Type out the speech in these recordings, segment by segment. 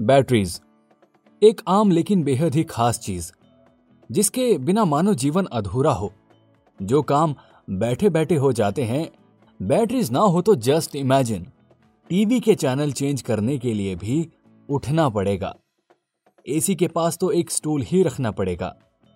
Batteries एक आम लेकिन बेहद ही खास चीज़, जिसके बिना मानव जीवन अधूरा हो। जो काम बैठे बैठे हो जाते हैं बैटरीज ना हो तो जस्ट इमेजिन टीवी के चैनल चेंज करने के लिए भी उठना पड़ेगा। एसी के पास तो एक स्टूल ही रखना पड़ेगा।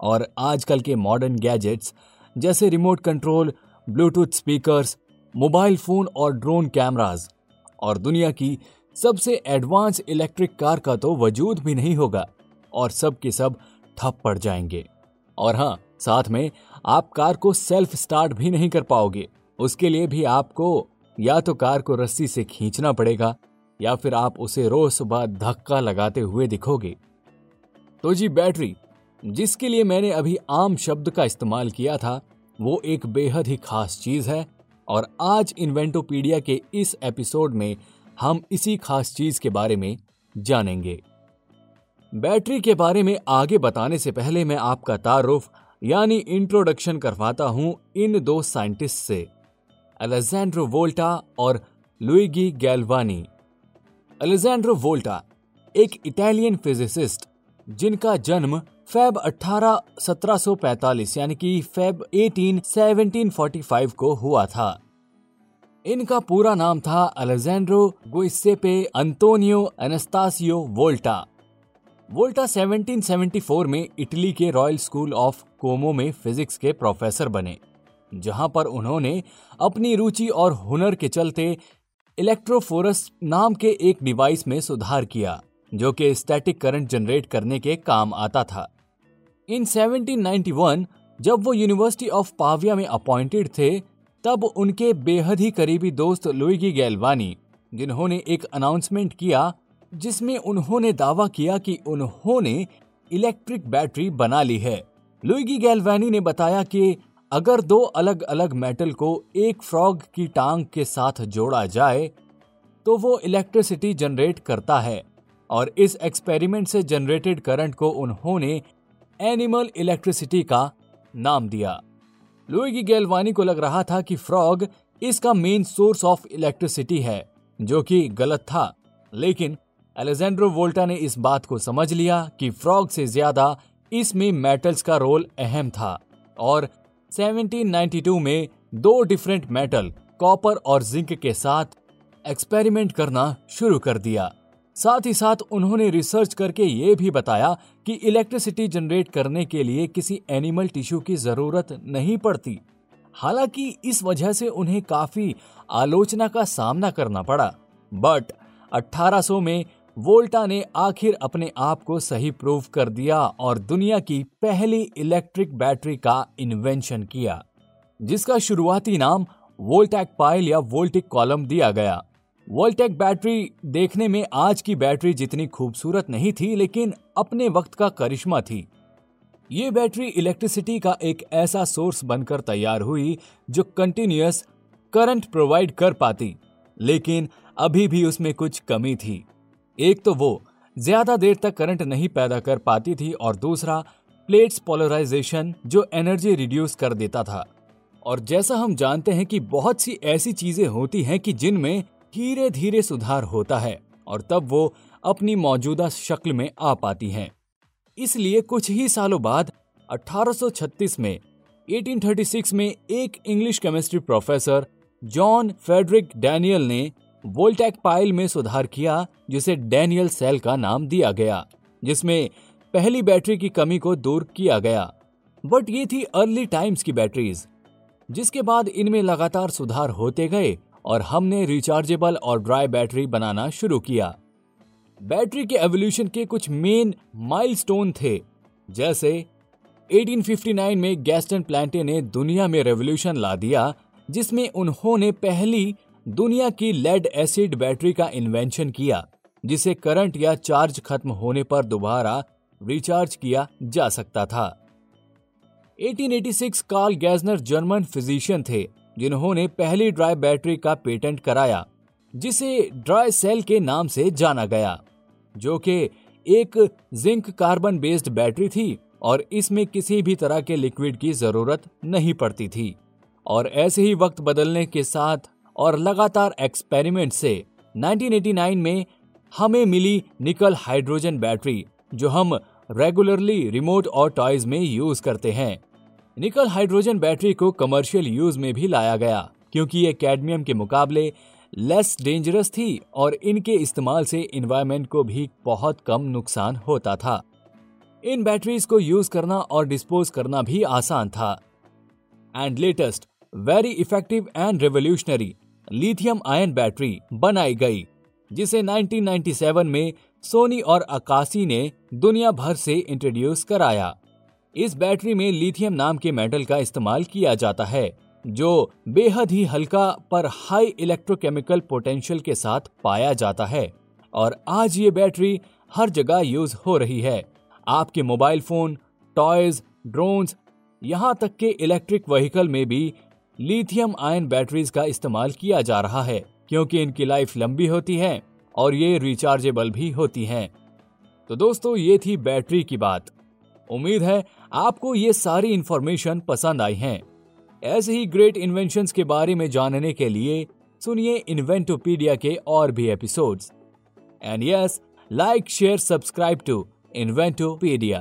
और आजकल के मॉडर्न गैजेट्स जैसे remote control Bluetooth speakers mobile phone और ड्रोन कैमराज। और दुनिया की सबसे एडवांस इलेक्ट्रिक कार का तो वजूद भी नहीं होगा, और सब के सब ठप पड़ जाएँगे। और हाँ साथ में आप कार को सेल्फ स्टार्ट भी नहीं कर पाओगे। उसके लिए भी आपको या तो कार को रस्सी से खींचना पड़ेगा, या फिर आप उसे रोज सुबह धक्का लगाते हुए दिखोगे। तो जी, बैटरी, जिसके लिए मैंने अभी आम शब्द का इस्तेमाल किया था, वो एक बेहद ही खास चीज़ है। और आज इन्वेंटोपीडिया के इस एपिसोड में हम इसी खास चीज़ के बारे में जानेंगे। बैटरी के बारे में आगे बताने से पहले मैं आपका तारुफ, यानी इंट्रोडक्शन करवाता हूँ इन दो साइंटिस्ट से अलेजेंड्रो वोल्टा और लुइगी गैल्वानी अलेजेंड्रो वोल्टा एक इटालियन फिजिसिस्ट जिनका जन्म फेब 18 1745 यानी कि फेब 18 1745 को हुआ था। इनका पूरा नाम था अलेजेंड्रो गुइसेपे अंतोनियो एनास्तासियो वोल्टा। वोल्टा 1774 में इटली के रॉयल स्कूल ऑफ़ कोमो में फिजिक्स के प्रोफेसर बने, जहाँ पर उन्होंने अपनी रुचि और हुनर के चलते इलेक्ट्रोफोरस नाम के एक डिवाइस में सुधार किया, जो कि स्टैटिक करंट जनरेट करने के काम आता था। इन 1791 जब वो यूनिवर्सिटी ऑफ़ पाविया में अपॉइंटेड थे, तब उनके बेहद ही करीबी दोस्त लुइगी गैल्वानी, जिन्होंने एक अनाउंसमेंट किया, जिसमें उन्होंने दावा किया कि उन्होंने इलेक्ट्रिक बैटरी बना ली है। लुइगी गैल्वानी ने बताया कि अगर दो अलग अलग मेटल को एक फ्रॉग की टांग के साथ जोड़ा जाए तो वो इलेक्ट्रिसिटी जनरेट करता है, और इस एक्सपेरिमेंट से जनरेटेड करंट को उन्होंने एनिमल इलेक्ट्रिसिटी का नाम दिया। लुइगी गैल्वानी को लग रहा था कि फ्रॉग इसका मेन सोर्स ऑफ़ इलेक्ट्रिसिटी है, जो कि गलत था। लेकिन अलेजेंड्रो वोल्टा ने इस बात को समझ लिया कि फ्रॉग से ज़्यादा इसमें मेटल्स का रोल अहम था और 1792 में दो डिफरेंट मेटल कॉपर और जिंक के साथ एक्सपेरिमेंट करना शुरू कर दिया। साथ ही साथ उन्होंने रिसर्च करके ये भी बताया कि इलेक्ट्रिसिटी जनरेट करने के लिए किसी एनिमल टिश्यू की ज़रूरत नहीं पड़ती। हालाँकि इस वजह से उन्हें काफ़ी आलोचना का सामना करना पड़ा। बट 1800 में वोल्टा ने आखिर अपने आप को सही प्रूव कर दिया और दुनिया की पहली इलेक्ट्रिक बैटरी का इन्वेंशन किया, जिसका शुरुआती नाम वोल्टैक पाइल या वोल्टिक कॉलम दिया गया। वोल्टेक बैटरी देखने में आज की बैटरी जितनी खूबसूरत नहीं थी, लेकिन अपने वक्त का करिश्मा थी। ये बैटरी इलेक्ट्रिसिटी का एक ऐसा सोर्स बनकर तैयार हुई, जो कंटिन्यूस करंट प्रोवाइड कर पाती, लेकिन अभी भी उसमें कुछ कमी थी। एक तो वो, ज़्यादा देर तक करंट नहीं पैदा कर पाती थी, और दूसरा, प्लेट्स पोलराइजेशन, जो एनर्जी रिड्यूस कर देता था। और जैसा हम जानते हैं कि बहुत सी ऐसी चीज़ें होती हैं कि जिनमें धीरे धीरे सुधार होता है और तब वो अपनी मौजूदा शक्ल में आ पाती हैं। इसलिए कुछ ही सालों बाद 1836 में 1836 में एक English chemistry professor John Frederic Daniell ने वोल्टेक पाइल में सुधार किया, जिसे डैनियल सेल का नाम दिया गया, जिसमें पहली बैटरी की कमी को दूर किया गया। बट ये थी अर्ली टाइम्स की बैटरीज जिसके बाद इनमें लगातार सुधार होते गए और हमने रिचार्जेबल और ड्राई बैटरी बनाना शुरू किया। बैटरी के एवोल्यूशन के कुछ मेन माइलस्टोन थे। जैसे 1859 में गैस्टन प्लांटे ने दुनिया में रेवोल्यूशन ला दिया, जिसमें उन्होंने पहली दुनिया की लेड एसिड बैटरी का इन्वेंशन किया, जिसे करंट या चार्ज खत्म होने पर दोबारा रिचार्ज किया जा सकता था। 1886 कार्ल गैजनर जर्मन फिजिशियन थे। जिन्होंने पहली ड्राई बैटरी का पेटेंट कराया, जिसे ड्राई सेल के नाम से जाना गया, जो कि एक जिंक कार्बन बेस्ड बैटरी थी और इसमें किसी भी तरह के लिक्विड की ज़रूरत नहीं पड़ती थी। और ऐसे ही वक्त बदलने के साथ और लगातार एक्सपेरिमेंट से 1989 में हमें मिली निकल हाइड्रोजन बैटरी, जो हम रेगुलरली रिमोट और टॉयज में यूज़ करते हैं। निकल हाइड्रोजन बैटरी को कमर्शियल यूज़ में भी लाया गया, क्योंकि ये कैडमियम के मुकाबले लेस डेंजरस थी और इनके इस्तेमाल से इन्वायरमेंट को भी बहुत कम नुकसान होता था। इन बैटरीज को यूज़ करना और डिस्पोज करना भी आसान था। And latest very effective and revolutionary lithium ion battery बनाई गई, जिसे 1997 में सोनी और अकाशी ने दुनिया भर से इंट्रोड्यूस कराया। इस बैटरी में लिथियम नाम के मेटल का इस्तेमाल किया जाता है, जो बेहद ही हल्का पर हाई इलेक्ट्रोकेमिकल पोटेंशियल के साथ पाया जाता है, और आज ये बैटरी हर जगह यूज़ हो रही है आपके मोबाइल फ़ोन, टॉयज, ड्रोन्स, यहाँ तक के इलेक्ट्रिक व्हीकल में भी लिथियम आयन बैटरीज का इस्तेमाल किया जा रहा है, क्योंकि इनकी लाइफ लंबी होती है और ये रिचार्जेबल भी होती हैं। तो दोस्तों, ये थी बैटरी की बात उम्मीद है आपको ये सारी इंफॉर्मेशन पसंद आई हैं। ऐसे ही ग्रेट इन्वेंशन के बारे में जानने के लिए सुनिए इन्वेंटोपीडिया के और भी episodes and yes like share subscribe to Inventopedia